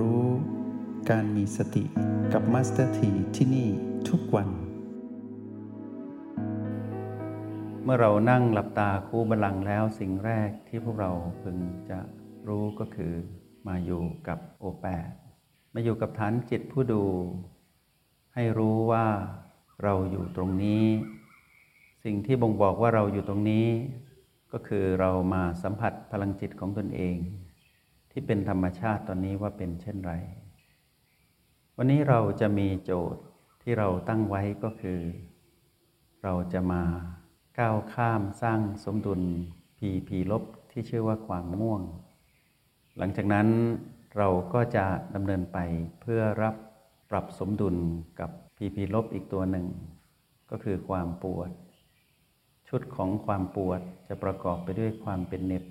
รู้ การมีสติกับมาสเตอร์ทีที่นี่ทุกวัน เมื่อเรานั่งหลับตาคู้บัลลังก์แล้วสิ่งแรกที่พวกเราพึงจะรู้ก็คือมาอยู่กับโอแปดมาอยู่กับฐานจิตผู้ดู ให้รู้ว่าเราอยู่ตรงนี้ สิ่งที่บ่งบอกว่าเราอยู่ตรงนี้ ก็คือเรามาสัมผัสพลังจิตของตนเอง ที่เป็นธรรมชาติตอนนี้ว่าเป็นเช่นไร วันนี้เราจะมีโจทย์ที่เราตั้งไว้ก็คือ เราจะมาก้าวข้ามสร้างสมดุลพีพีลบที่ชื่อว่าความง่วง หลังจากนั้นเราก็จะดำเนินไปเพื่อรับปรับสมดุลกับพีพีลบอีกตัวหนึ่ง ก็คือความปวด ชุดของความปวดจะประกอบไปด้วยความเป็นเน็บ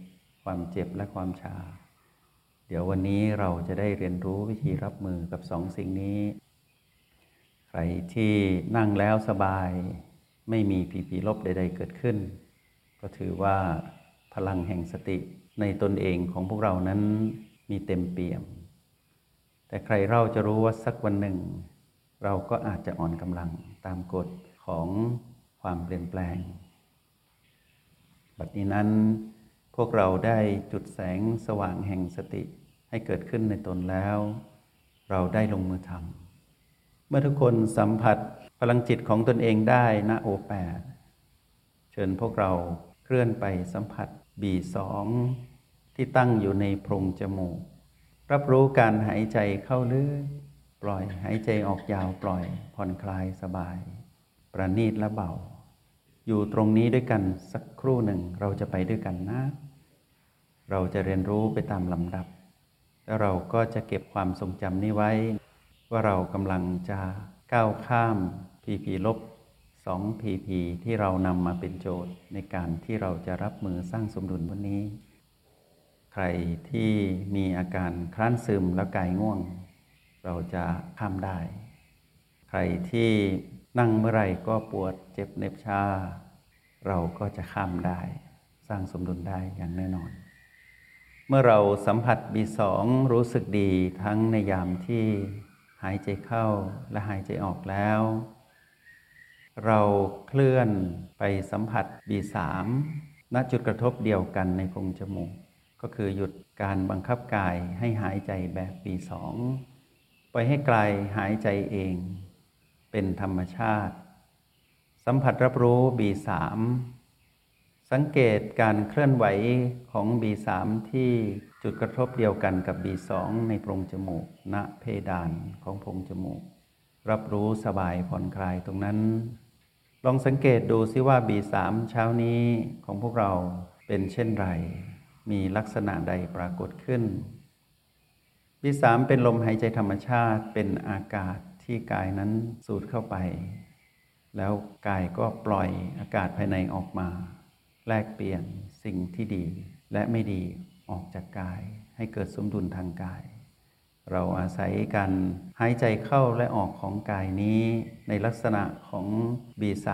ความเจ็บและความชา เดี๋ยววันนี้เราจะได้เรียนรู้วิธีรับมือกับสองสิ่งนี้ ใครที่นั่งแล้วสบายไม่มีผีผีลบใด ๆ เกิดขึ้น ก็ถือว่าพลังแห่งสติในตนเองของพวกเรานั้นมีเต็มเปี่ยม แต่ใครเราจะรู้ว่าสักวันหนึ่ง เราก็อาจจะอ่อนกำลังตามกฎของความเปลี่ยนแปลง บัดนี้นั้นพวกเราได้จุดแสงสว่างแห่งสติ ให้เกิดขึ้นในตนแล้ว เราได้ลงมือทำเมื่อทุกคนสัมผัสพลังจิตของตนเองได้ณโอแปดเชิญพวกเราเคลื่อนไปสัมผัสบีสองที่ตั้งอยู่ในโพรงจมูก รับรู้การหายใจเข้าลึกปล่อยหายใจออกยาวปล่อยผ่อนคลายสบาย ประณีตและเบา อยู่ตรงนี้ด้วยกันสักครู่หนึ่งเราจะไปด้วยกันนะ เราจะเรียนรู้ไปตามลำดับ แล้วเราก็จะเก็บความทรงจำนี้ไว้ ว่าเรากำลังจะก้าวข้ามพีพีลบสองพีพีที่เรานำมาเป็นโจทย์ในการที่เราจะรับมือสร้างสมดุลวันนี้ ใครที่มีอาการคลานซึมแล้วกายง่วง เราจะข้ามได้ ใครที่นั่งเมื่อไรก็ปวดเจ็บเน็บชา เราก็จะข้ามได้ สร้างสมดุลได้อย่างแน่นอน เมื่อเราสัมผัสบีสองรู้สึกดีทั้งในยามที่หายใจเข้าและหายใจออกแล้ว เราเคลื่อนไปสัมผัสบีสามณจุดกระทบเดียวกันในโพรงจมูก ก็คือหยุดการบังคับกายให้หายใจแบบบีสองปล่อยให้กายหายใจเอง เป็นธรรมชาติ สัมผัสรับรู้ B3 สังเกตการเคลื่อนไหวของ B3 ที่จุดกระทบเดียวกันกับ B2 ในโพรงจมูก ณ เพดานของโพรงจมูก รับรู้สบายผ่อนคลายตรงนั้น ลองสังเกตดูซิว่า B3 เช้านี้ของพวกเราเป็นเช่นไร มีลักษณะใดปรากฏขึ้น B3 เป็นลมหายใจธรรมชาติ เป็นอากาศที่กายนั้นสูดเข้าไป แล้วกายก็ปล่อยอากาศภายในออกมา แลกเปลี่ยนสิ่งที่ดีและไม่ดีออกจากกาย ให้เกิดสมดุลทางกาย เราอาศัยการหายใจเข้าและออกของกายนี้ในลักษณะของ B3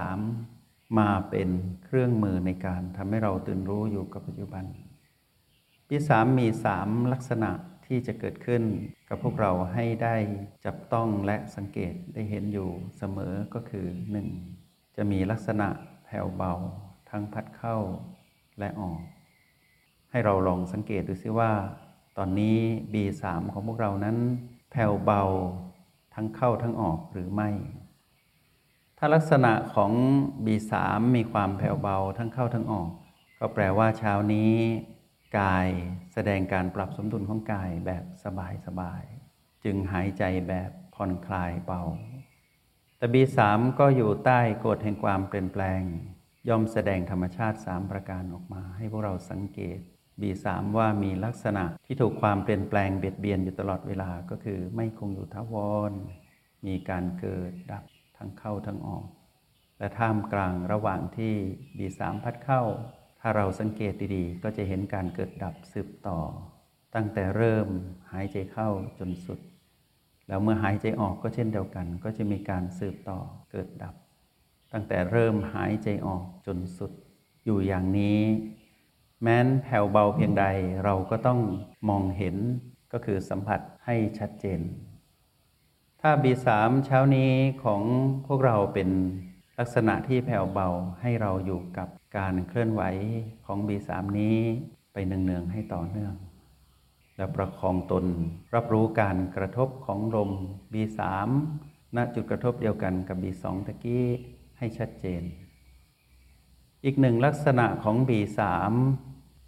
มาเป็นเครื่องมือในการทำให้เราตื่นรู้อยู่กับปัจจุบัน B3 มีสามลักษณะที่จะเกิดขึ้นกับพวกเราให้ได้จับต้องและสังเกตได้เห็นอยู่เสมอก็คือ 1. จะมีลักษณะแผ่วเบา ทั้งพัดเข้าและออก ให้เราลองสังเกตดูซิว่า ตอนนี้ B3 ของพวกเรานั้น แผ่วเบาทั้งเข้าทั้งออกหรือไม่ ถ้าลักษณะของ B3 มีความแผ่วเบาทั้งเข้าทั้งออก ก็แปลว่าเช้านี้ กายแสดงการปรับสมดุลของกายแบบสบายๆจึงหายใจแบบผ่อนคลายเบาแต่ B3 ก็อยู่ใต้กฎแห่งความเปลี่ยนแปลง ย่อมแสดงธรรมชาติ 3 ประการออกมา ให้พวกเราสังเกต B3 ว่ามีลักษณะที่ถูกความเปลี่ยนแปลงเบียดเบียนอยู่ตลอดเวลาก็คือไม่คงอยู่ทาวร มีการเกิดดับทั้งเข้าทั้งออก และท่ามกลางระหว่างที่ B3 พัดเข้า ถ้าเราสังเกตดีๆ ก็จะเห็นการเกิดดับสืบต่อ ตั้งแต่เริ่มหายใจเข้าจนสุด แล้วเมื่อหายใจออกก็เช่นเดียวกัน ก็จะมีการสืบต่อเกิดดับ ตั้งแต่เริ่มหายใจออกจนสุด อยู่อย่างนี้ แม้นแผ่วเบาเพียงใดเราก็ต้องมองเห็นก็คือสัมผัสให้ชัดเจน ถ้า B3 เช้านี้ของพวกเราเป็นลักษณะที่แผ่วเบาให้เราอยู่กับการเคลื่อนไหวของ B3 นี้ไปเนืองๆให้ต่อเนื่อง และประคองตนรับรู้การกระทบของลม B3 ณจุดกระทบเดียวกันกับ B2 ตะกี้ ให้ชัดเจน อีกหนึ่งลักษณะของ B3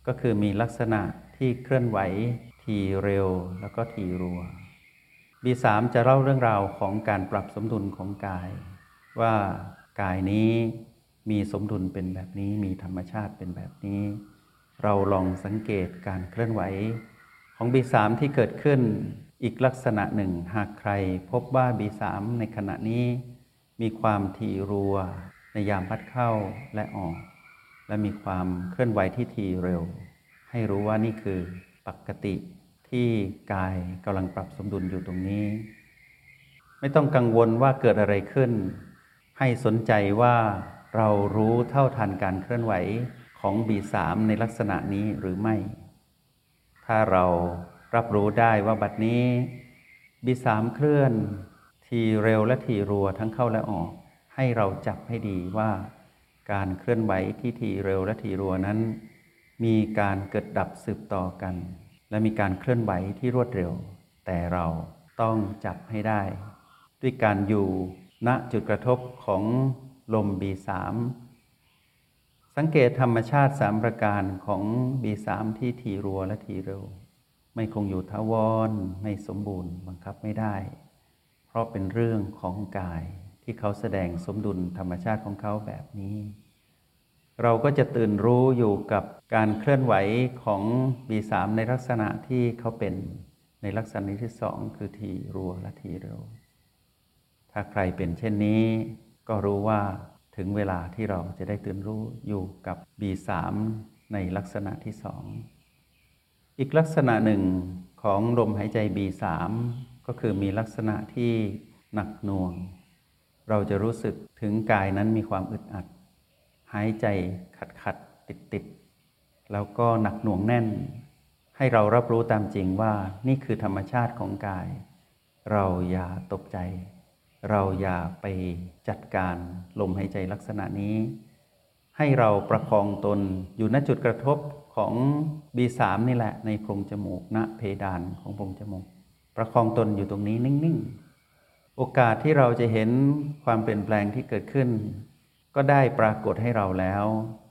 ก็คือมีลักษณะที่เคลื่อนไหวทีเร็วแล้วก็ทีรัว B3 จะเล่าเรื่องราวของการปรับสมดุลของกาย ว่ากายนี้มีสมดุลเป็นแบบนี้มีธรรมชาติเป็นแบบนี้ เราลองสังเกตการเคลื่อนไหวของ B3 ที่เกิดขึ้นอีกลักษณะหนึ่งหากใครพบว่า B3 ในขณะนี้ มีความทีรัว ในยามพัดเข้าและออก และมีความเคลื่อนไหวที่ทีเร็ว ให้รู้ว่านี่คือปกติที่กายกำลังปรับสมดุลอยู่ตรงนี้ ไม่ต้องกังวลว่าเกิดอะไรขึ้น ให้สนใจว่าเรารู้เท่าทันการเคลื่อนไหวของ B3 ในลักษณะนี้หรือไม่ ถ้าเรารับรู้ได้ว่าบัดนี้ B3 เคลื่อน ทีเร็วและทีรัวทั้งเข้าและออก ให้เราจับให้ดีว่าการเคลื่อนไหวที่ทีเร็วและทีรัวนั้น มีการเกิดดับสืบต่อกัน และมีการเคลื่อนไหวที่รวดเร็ว แต่เราต้องจับให้ได้ ด้วยการอยู่ณจุดกระทบของลม B3 สังเกตธรรมชาติสามประการของ B3 ที่ทีรัวและทีเร็ว ไม่คงอยู่ทาวร ไม่สมบูรณ์บังคับไม่ได้ ราะเป็นเรื่องของกายที่เขาแสดงสมดุลธรรมชาติของเขาแบบนี้ เราก็จะตื่นรู้อยู่กับการเคลื่อนไหวของ B3 ในลักษณะที่เขาเป็นในลักษณะที่สองคือทีรัวและทีเร็ว ถ้าใครเป็นเช่นนี้ ก็รู้ว่าถึงเวลาที่เราจะได้ตื่นรู้อยู่กับ B3 ในลักษณะที่สองอีกลักษณะหนึ่งของลมหายใจ B3 ก็คือมีลักษณะที่หนักหน่วง เราจะรู้สึกถึงกายนั้นมีความอึดอัด หายใจขัดขัดติดติดแล้วก็หนักหน่วงแน่น ให้เรารับรู้ตามจริงว่านี่คือธรรมชาติของกาย เราอย่าตกใจ เราอย่าไปจัดการลมหายใจลักษณะนี้ ให้เราประคองตนอยู่ณจุดกระทบของ B3 นี่แหละในโพรงจมูกณเพดานของโพรงจมูก ประคองตนอยู่ตรงนี้นิ่งๆ โอกาสที่เราจะเห็นความเปลี่ยนแปลงที่เกิดขึ้น ก็ได้ปรากฏให้เราแล้ว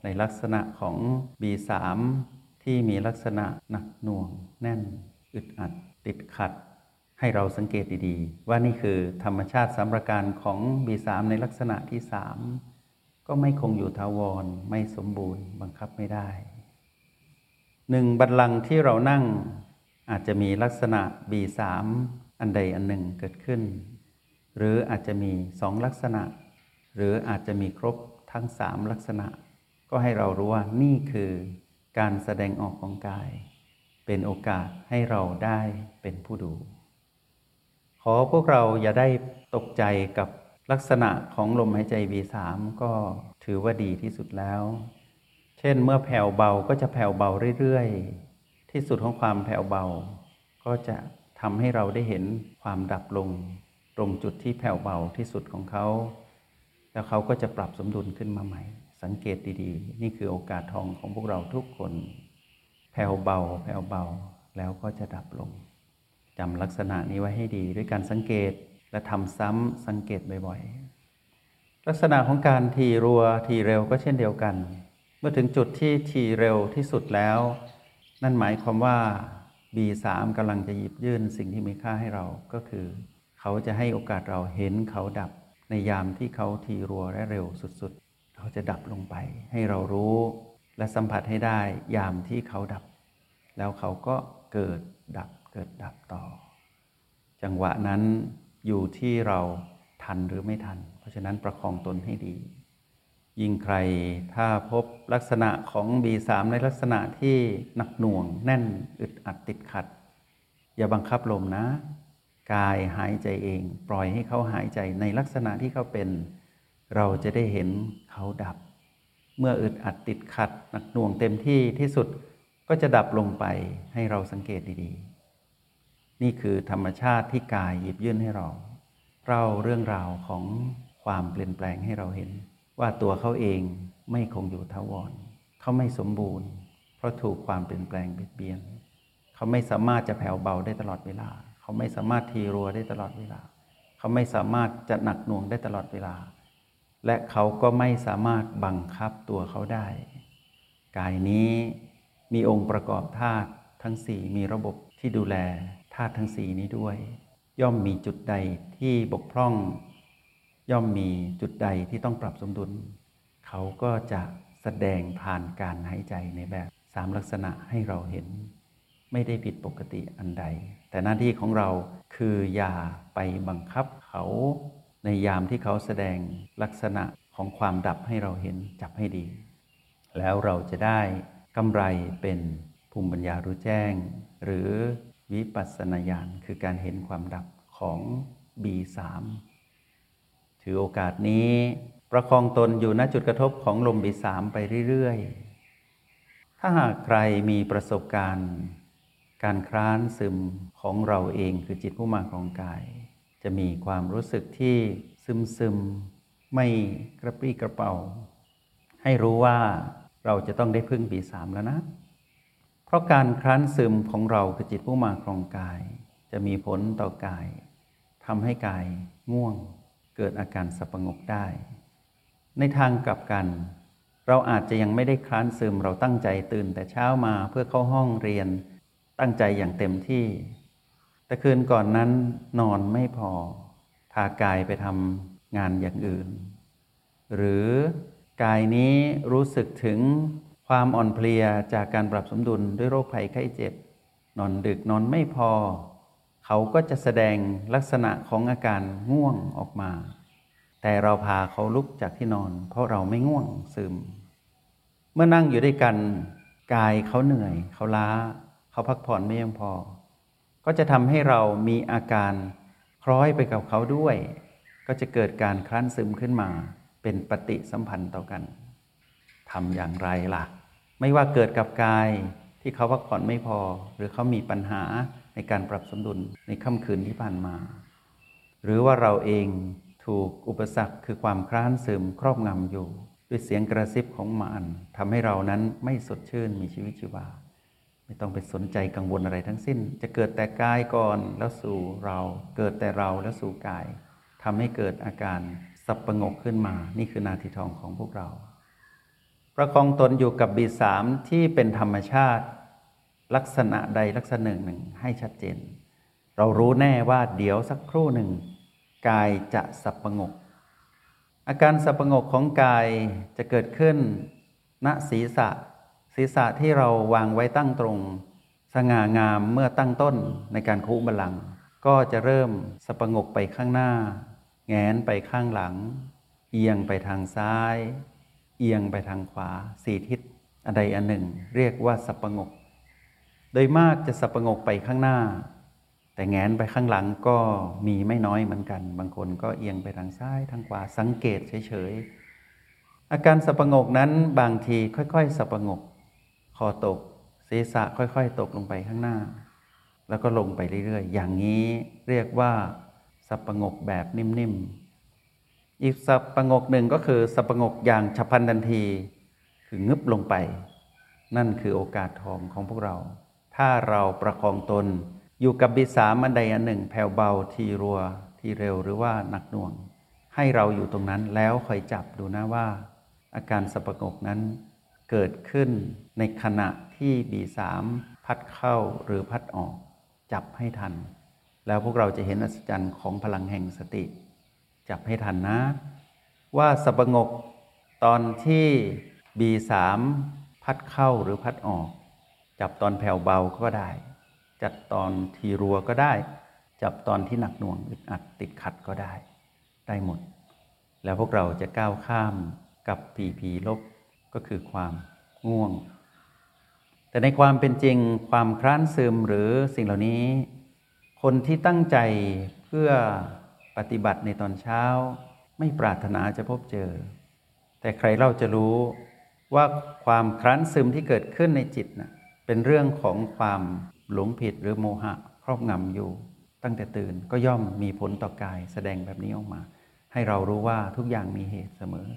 ในลักษณะของ B3 ที่มีลักษณะหนักหน่วง แน่น อึดอัด ติดขัด ให้เราสังเกตดีๆ ว่านี่คือธรรมชาติสามประการของ B3 ในลักษณะที่ 3 ก็ไม่คงอยู่ทาวรไม่สมบูรณ์ บังคับไม่ได้หนึ่งบัลลังก์ที่เรานั่ง อาจจะมีลักษณะ B3 อันใดอันหนึ่งเกิดขึ้น หรืออาจจะมีสองลักษณะ หรืออาจจะมีครบทั้งสามลักษณะ ก็ให้เรารู้ว่านี่คือการแสดงออกของกาย เป็นโอกาสให้เราได้เป็นผู้ดู ขอพวกเราอย่าได้ตกใจกับลักษณะของลมหายใจ V3 ก็ถือว่าดีที่สุดแล้ว เช่นเมื่อแผ่วเบาก็จะแผ่วเบาเรื่อยๆ ที่สุดของความแผ่วเบา ก็จะทำให้เราได้เห็นความดับลง ตรงจุดที่แผ่วเบาที่สุดของเขา แล้วเขาก็จะปรับสมดุลขึ้นมาใหม่ สังเกตดีๆ นี่คือโอกาสทองของพวกเราทุกคน แผ่วเบา แผ่วเบา แล้วก็จะดับลงจำลักษณะนี้ไว้ให้ดีด้วยการสังเกตและทำซ้ำสังเกตบ่อยๆ ลักษณะของการทีรัวทีเร็วก็เช่นเดียวกัน เมื่อถึงจุดที่ทีเร็วที่สุดแล้ว นั่นหมายความว่า B3 กำลังจะหยิบยื่นสิ่งที่มีค่าให้เราก็คือ เขาจะให้โอกาสเราเห็นเขาดับ ในยามที่เขาทีรัวและเร็วสุดๆ เขาจะดับลงไป ให้เรารู้และสัมผัสให้ได้ยามที่เขาดับ แล้วเขาก็เกิดดับเกิดดับต่อ จังหวะนั้นอยู่ที่เราทันหรือไม่ทัน เพราะฉะนั้นประคองตนให้ดี ยิ่งใครถ้าพบลักษณะของ B3 ในลักษณะที่หนักหน่วงแน่นอึดอัดติดขัด อย่าบังคับลมนะ กายหายใจเอง ปล่อยให้เขาหายใจในลักษณะที่เขาเป็น เราจะได้เห็นเขาดับ เมื่ออึดอัดติดขัด หนักหน่วงเต็มที่ที่สุดก็จะดับลงไปให้เราสังเกตดีๆ นี่คือธรรมชาติที่กายหยิบยื่นให้เราเล่าเรื่องราวของความเปลี่ยนแปลงให้เราเห็น ว่าตัวเขาเองไม่คงอยู่ทาวร เขาไม่สมบูรณ์ เพราะถูกความเปลี่ยนแปลงเบียดเบียน เขาไม่สามารถจะแผ่วเบาได้ตลอดเวลา เขาไม่สามารถทีรัวได้ตลอดเวลา เขาไม่สามารถจะหนักหน่วงได้ตลอดเวลา และเขาก็ไม่สามารถบังคับตัวเขาได้ กายนี้มีองค์ประกอบธาตุทั้งสี่มีระบบที่ดูแลธาตุทั้งสี่นี้ด้วย ย่อมมีจุดใดที่บกพร่อง ย่อมมีจุดใดที่ต้องปรับสมดุล เขาก็จะแสดงผ่านการหายใจในแบบสามลักษณะให้เราเห็น ไม่ได้ผิดปกติอันใด แต่หน้าที่ของเราคืออย่าไปบังคับเขาในยามที่เขาแสดงลักษณะของความดับให้เราเห็นจับให้ดี แล้วเราจะได้กำไรเป็นภูมิปัญญารู้แจ้ง หรือวิปัสสนาญาณคือการเห็นความดับของ B3 ถือโอกาสนี้ประคองตนอยู่ณจุดกระทบของลม B3 ไปเรื่อยๆ ถ้าหากใครมีประสบการณ์ การคร้านซึมของเราเองคือจิตผู้มาของกาย จะมีความรู้สึกที่ซึมซึมไม่กระปรี้กระเป๋า ให้รู้ว่าเราจะต้องได้พึ่ง B3 แล้วนะ เพราะการคร้านซึมของเราคือจิตผู้มาครองกาย จะมีผลต่อกายทำให้กายง่วง เกิดอาการสับประงกได้ ในทางกลับกัน เราอาจจะยังไม่ได้คร้านซึมเราตั้งใจตื่นแต่เช้ามาเพื่อเข้าห้องเรียน ตั้งใจอย่างเต็มที่ แต่คืนก่อนนั้นนอนไม่พอ พากายไปทำงานอย่างอื่น หรือกายนี้รู้สึกถึงความอ่อนเพลียจากการปรับสมดุลด้วยโรคภัยไข้เจ็บ นอนดึกนอนไม่พอ เขาก็จะแสดงลักษณะของอาการง่วงออกมา แต่เราพาเขาลุกจากที่นอน เพราะเราไม่ง่วงซึม เมื่อนั่งอยู่ด้วยกันกายเขาเหนื่อย เขาล้า เขาพักผ่อนไม่เพียงพอ ก็จะทำให้เรามีอาการคล้อยไปกับเขาด้วย ก็จะเกิดการคลั่นซึมขึ้นมา เป็นปฏิสัมพันธ์ต่อกันทำอย่างไรล่ะ ไม่ว่าเกิดกับกายที่เขาพักผ่อนไม่พอ หรือเขามีปัญหา ในการปรับสมดุลในค่ำคืนที่ผ่านมา หรือว่าเราเองถูกอุปสรรคคือความคร้านซึมครอบงำอยู่ ด้วยเสียงกระซิบของมารทำให้เรานั้นไม่สดชื่นมีชีวิตชีวา ไม่ต้องไปสนใจกังวลอะไรทั้งสิ้น จะเกิดแต่กายก่อนแล้วสู่เรา เกิดแต่เราแล้วสู่กายทำให้เกิดอาการสับประงกขึ้นมา นี่คือนาทีทองของพวกเรา ประคองตนอยู่กับบีสามที่เป็นธรรมชาติ ลักษณะใดลักษณะหนึ่งหนึ่งให้ชัดเจน เรารู้แน่ว่าเดี๋ยวสักครู่หนึ่ง กายจะสับประงก อาการสับประงกของกายจะเกิดขึ้น ณศีรษะ ศีรษะที่เราวางไว้ตั้งตรง สง่างามเมื่อตั้งต้นในการคุบาลังก์ก็จะเริ่มสับประงกไปข้างหน้า แงนไปข้างหลัง เอียงไปทางซ้าย เอียงไปทางขวาสี่ทิศอันใดอันหนึ่ง เรียกว่าสับประงก โดยมากจะสับประงกไปข้างหน้า แต่แงนไปข้างหลังก็มีไม่น้อยเหมือนกัน บางคนก็เอียงไปทางซ้ายทางขวาสังเกตเฉยๆอาการสับประงกนั้นบางทีค่อยๆสับประงกคอตกศีรษะค่อยๆ ตกลงไปข้างหน้า แล้วก็ลงไปเรื่อยๆ อย่างนี้เรียกว่าสับประงกแบบนิ่มๆ อีกสับประงกหนึ่งก็คือสับประงกอย่างฉับพลันทันที คืองึบลงไป นั่นคือโอกาสทองของพวกเรา ถ้าเราประคองตน อยู่กับบิสามอันใดอันหนึ่ง แผ่วเบาทีรัว ทีเร็วหรือว่าหนักหน่วง ให้เราอยู่ตรงนั้นแล้วคอยจับดูนะว่า อาการสับประงกนั้นเกิดขึ้นในขณะที่บีสามพัดเข้าหรือพัดออก จับให้ทัน แล้วพวกเราจะเห็นอัศจรรย์ของพลังแห่งสติ จับให้ทันนะ ว่าสประงกตอนที่บีสามพัดเข้าหรือพัดออก จับตอนแผ่วเบาก็ได้ จับตอนทีรัวก็ได้ จับตอนที่หนักหน่วงอึดอัดติดขัดก็ได้ ได้หมด แล้วพวกเราจะก้าวข้ามกับผีผีลบก็คือความง่วง แต่ในความเป็นจริงความคร้านซึมหรือสิ่งเหล่านี้ คนที่ตั้งใจเพื่อปฏิบัติในตอนเช้า ไม่ปรารถนาจะพบเจอ แต่ใครเล่าจะรู้ว่าความคร้านซึมที่เกิดขึ้นในจิตนะ่ะ เป็นเรื่องของความหลงผิดหรือโมหะครอบงำอยู่ ตั้งแต่ตื่นก็ย่อมมีผลต่อกายแสดงแบบนี้ออกมา ให้เรารู้ว่าทุกอย่างมีเหตุเสมอ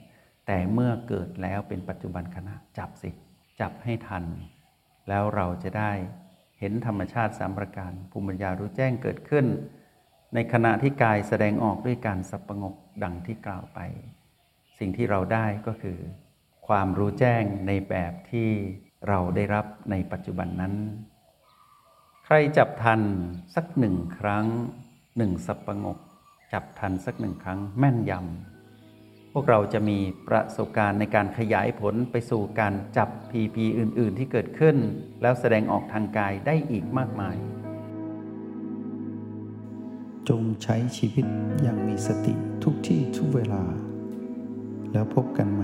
แต่เมื่อเกิดแล้วเป็นปัจจุบันขณะจับสิ จับให้ทัน แล้วเราจะได้เห็นธรรมชาติสามประการภูมิปัญญารู้แจ้งเกิดขึ้น ในขณะที่กายแสดงออกด้วยการสับประงกดังที่กล่าวไป สิ่งที่เราได้ก็คือ ความรู้แจ้งในแบบที่ เราได้รับในปัจจุบันนั้น ใครจับทันสักหนึ่งครั้งหนึ่งสับประงก จับทันสักหนึ่งครั้งแม่นยำพวกเราจะมีประสบการณ์ในการขยายผลไปสู่การจับพีพีอื่น ๆ ที่เกิดขึ้น แล้วแสดงออกทางกายได้อีกมากมาย จงใช้ชีวิตอย่างมีสติทุกที่ทุกเวลา แล้วพบกันใหม่